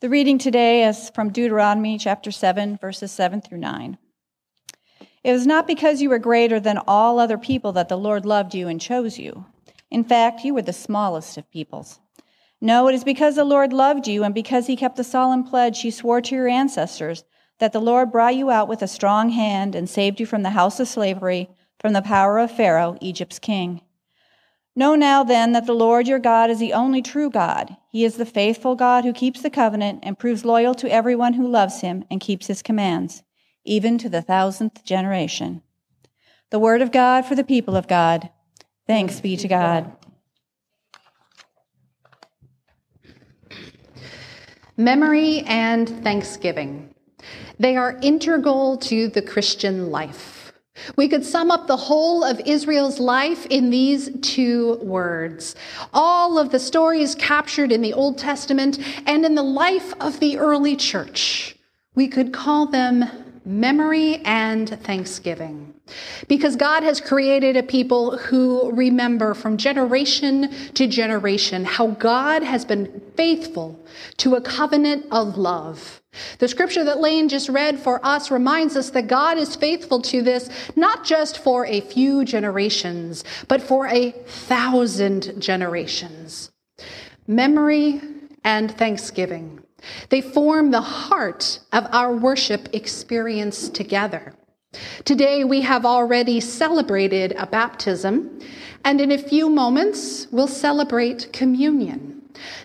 The reading today is from Deuteronomy chapter 7, verses 7 through 9. It was not because you were greater than all other people that the Lord loved you and chose you. In fact, you were the smallest of peoples. No, it is because the Lord loved you and because he kept the solemn pledge he swore to your ancestors that the Lord brought you out with a strong hand and saved you from the house of slavery, from the power of Pharaoh, Egypt's king. Know now then that the Lord your God is the only true God. He is the faithful God who keeps the covenant and proves loyal to everyone who loves him and keeps his commands, even to the thousandth generation. The word of God for the people of God. Thanks be to God. Memory and thanksgiving. They are integral to the Christian life. We could sum up the whole of Israel's life in these two words. All of the stories captured in the Old Testament and in the life of the early church. We could call them memory and thanksgiving. Because God has created a people who remember from generation to generation how God has been faithful to a covenant of love. The scripture that Lane just read for us reminds us that God is faithful to this not just for a few generations, but for a thousand generations. Memory and thanksgiving. They form the heart of our worship experience together. Today, we have already celebrated a baptism, and in a few moments, we'll celebrate communion.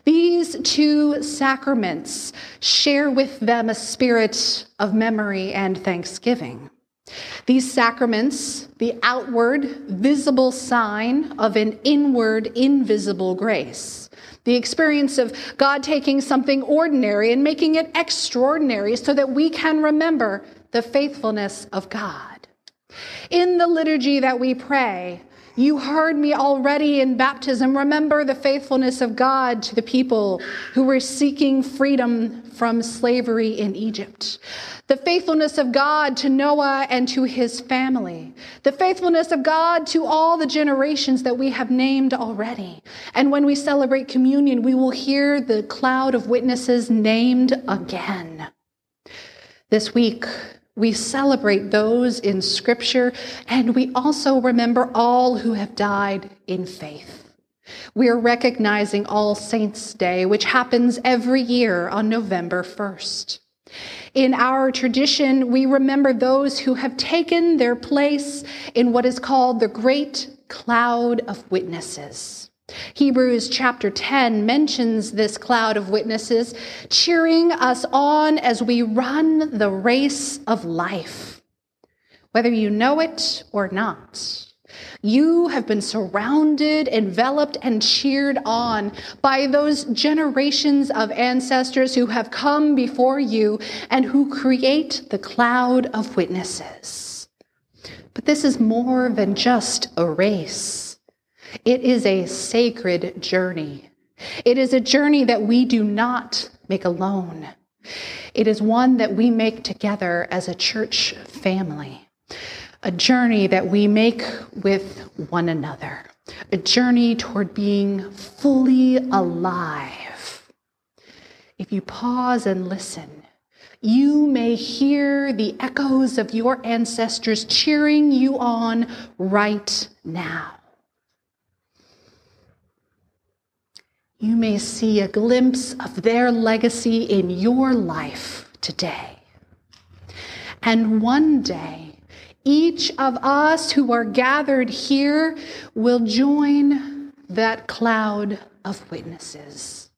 These two sacraments share with them a spirit of memory and thanksgiving. These sacraments, the outward, visible sign of an inward, invisible grace. The experience of God taking something ordinary and making it extraordinary so that we can remember the faithfulness of God. In the liturgy that we pray, you heard me already in baptism. Remember the faithfulness of God to the people who were seeking freedom from slavery in Egypt. The faithfulness of God to Noah and to his family. The faithfulness of God to all the generations that we have named already. And when we celebrate communion, we will hear the cloud of witnesses named again. This week, we celebrate those in Scripture, and we also remember all who have died in faith. We are recognizing All Saints' Day, which happens every year on November 1st. In our tradition, we remember those who have taken their place in what is called the Great Cloud of Witnesses. Hebrews chapter 10 mentions this cloud of witnesses, cheering us on as we run the race of life. Whether you know it or not, you have been surrounded, enveloped, and cheered on by those generations of ancestors who have come before you and who create the cloud of witnesses. But this is more than just a race. It is a sacred journey. It is a journey that we do not make alone. It is one that we make together as a church family, a journey that we make with one another, a journey toward being fully alive. If you pause and listen, you may hear the echoes of your ancestors cheering you on right now. You may see a glimpse of their legacy in your life today. And one day, each of us who are gathered here will join that cloud of witnesses.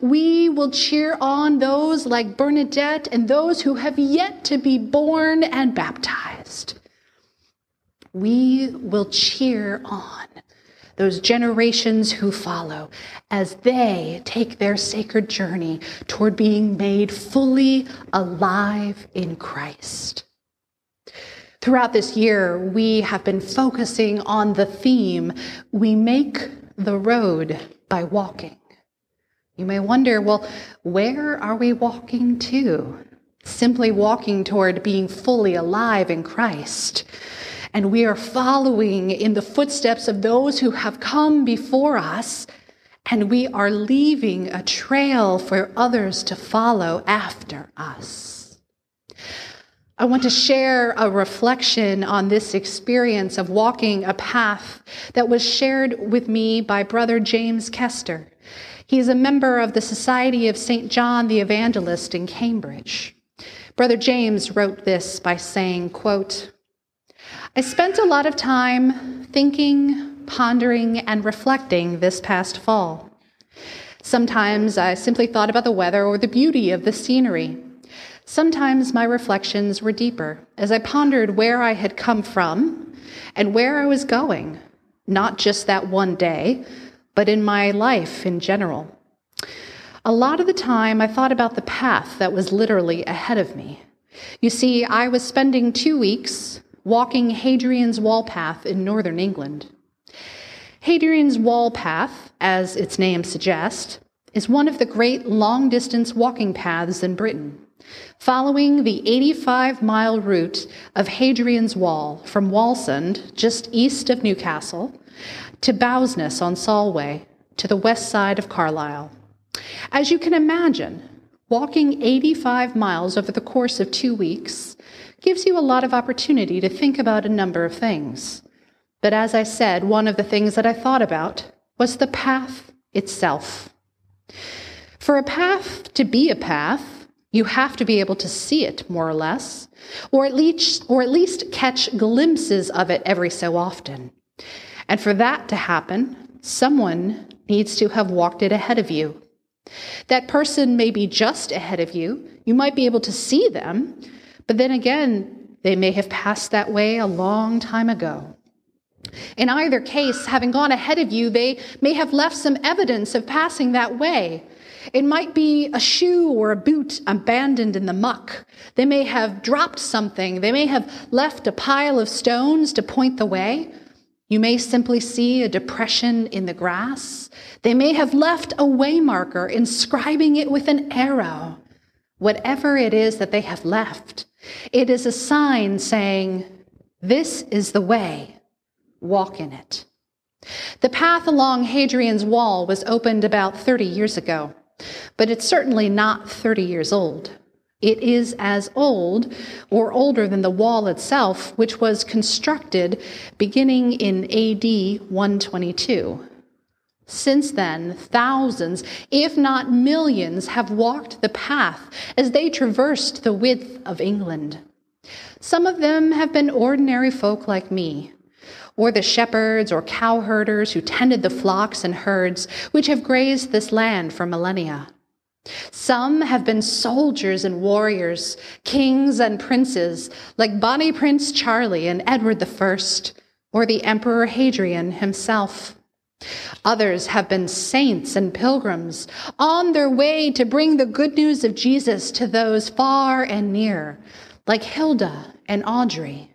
We will cheer on those like Bernadette and those who have yet to be born and baptized. We will cheer on those generations who follow, as they take their sacred journey toward being made fully alive in Christ. Throughout this year, we have been focusing on the theme we make the road by walking. You may wonder, well, where are we walking to? Simply walking toward being fully alive in Christ and we are following in the footsteps of those who have come before us, and we are leaving a trail for others to follow after us. I want to share a reflection on this experience of walking a path that was shared with me by Brother James Koester. He is a member of the Society of St. John the Evangelist in Cambridge. Brother James wrote this by saying, quote, I spent a lot of time thinking, pondering, and reflecting this past fall. Sometimes I simply thought about the weather or the beauty of the scenery. Sometimes my reflections were deeper as I pondered where I had come from and where I was going, not just that one day, but in my life in general. A lot of the time, I thought about the path that was literally ahead of me. You see, I was spending two weeks walking Hadrian's Wall Path in northern England. Hadrian's Wall Path, as its name suggests, is one of the great long distance walking paths in Britain, following the 85 mile route of Hadrian's Wall from Wallsend, just east of Newcastle, to Bowness on Solway, to the west side of Carlisle. As you can imagine, walking 85 miles over the course of two weeks gives you a lot of opportunity to think about a number of things. But as I said, one of the things that I thought about was the path itself. For a path to be a path, you have to be able to see it more or less, or at least, or at least catch glimpses of it every so often. And for that to happen, someone needs to have walked it ahead of you. That person may be just ahead of you. You might be able to see them, but then again, they may have passed that way a long time ago. In either case, having gone ahead of you, they may have left some evidence of passing that way. It might be a shoe or a boot abandoned in the muck. They may have dropped something. They may have left a pile of stones to point the way. You may simply see a depression in the grass. They may have left a waymarker, inscribing it with an arrow. Whatever it is that they have left, it is a sign saying, This is the way, walk in it. The path along Hadrian's Wall was opened about 30 years ago, but it's certainly not 30 years old. It is as old or older than the wall itself, which was constructed beginning in AD 122. Since then, thousands, if not millions, have walked the path as they traversed the width of England. Some of them have been ordinary folk like me, or the shepherds or cowherders who tended the flocks and herds which have grazed this land for millennia. Some have been soldiers and warriors, kings and princes, like Bonnie Prince Charlie and Edward I, or the Emperor Hadrian himself. Others have been saints and pilgrims on their way to bring the good news of Jesus to those far and near, like Hilda and Audrey.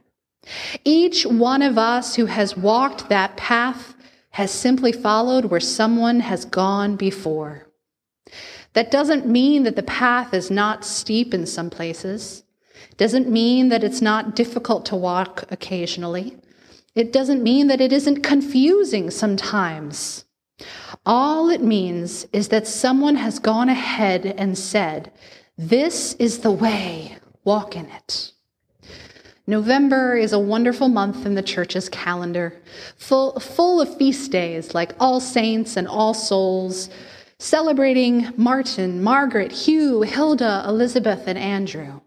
Each one of us who has walked that path has simply followed where someone has gone before. That doesn't mean that the path is not steep in some places. Doesn't mean that it's not difficult to walk occasionally. It doesn't mean that it isn't confusing sometimes. All it means is that someone has gone ahead and said, This is the way, walk in it. November is a wonderful month in the church's calendar, full, full of feast days like All Saints and All Souls, celebrating Martin, Margaret, Hugh, Hilda, Elizabeth, and Andrew.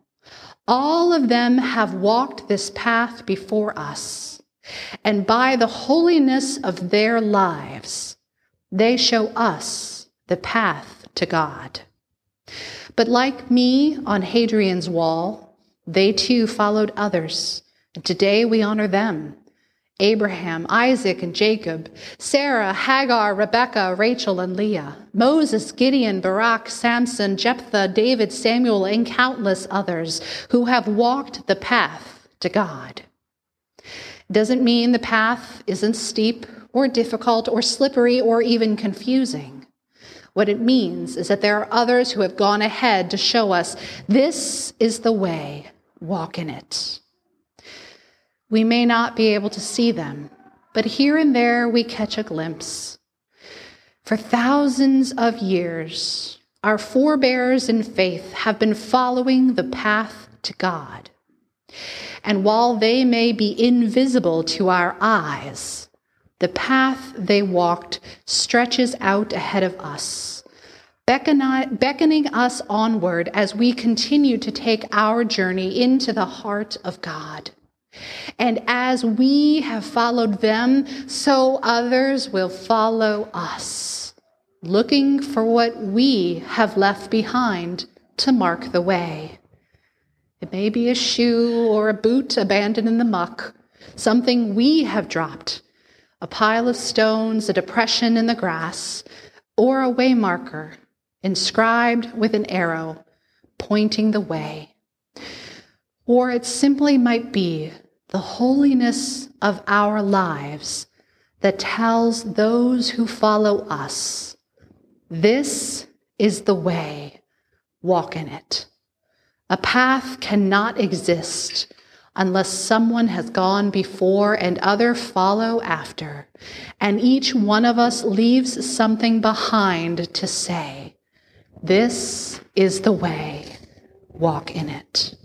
All of them have walked this path before us. And by the holiness of their lives, they show us the path to God. But like me on Hadrian's wall, they too followed others. And today we honor them Abraham, Isaac, and Jacob, Sarah, Hagar, Rebekah, Rachel, and Leah, Moses, Gideon, Barak, Samson, Jephthah, David, Samuel, and countless others who have walked the path to God. Doesn't mean the path isn't steep or difficult or slippery or even confusing. What it means is that there are others who have gone ahead to show us this is the way, walk in it. We may not be able to see them, but here and there we catch a glimpse. For thousands of years, our forebears in faith have been following the path to God. And while they may be invisible to our eyes, the path they walked stretches out ahead of us, beckoning us onward as we continue to take our journey into the heart of God. And as we have followed them, so others will follow us, looking for what we have left behind to mark the way. It may be a shoe or a boot abandoned in the muck, something we have dropped, a pile of stones, a depression in the grass, or a waymarker inscribed with an arrow pointing the way. Or it simply might be the holiness of our lives that tells those who follow us this is the way, walk in it. A path cannot exist unless someone has gone before and other follow after, and each one of us leaves something behind to say, This is the way, walk in it.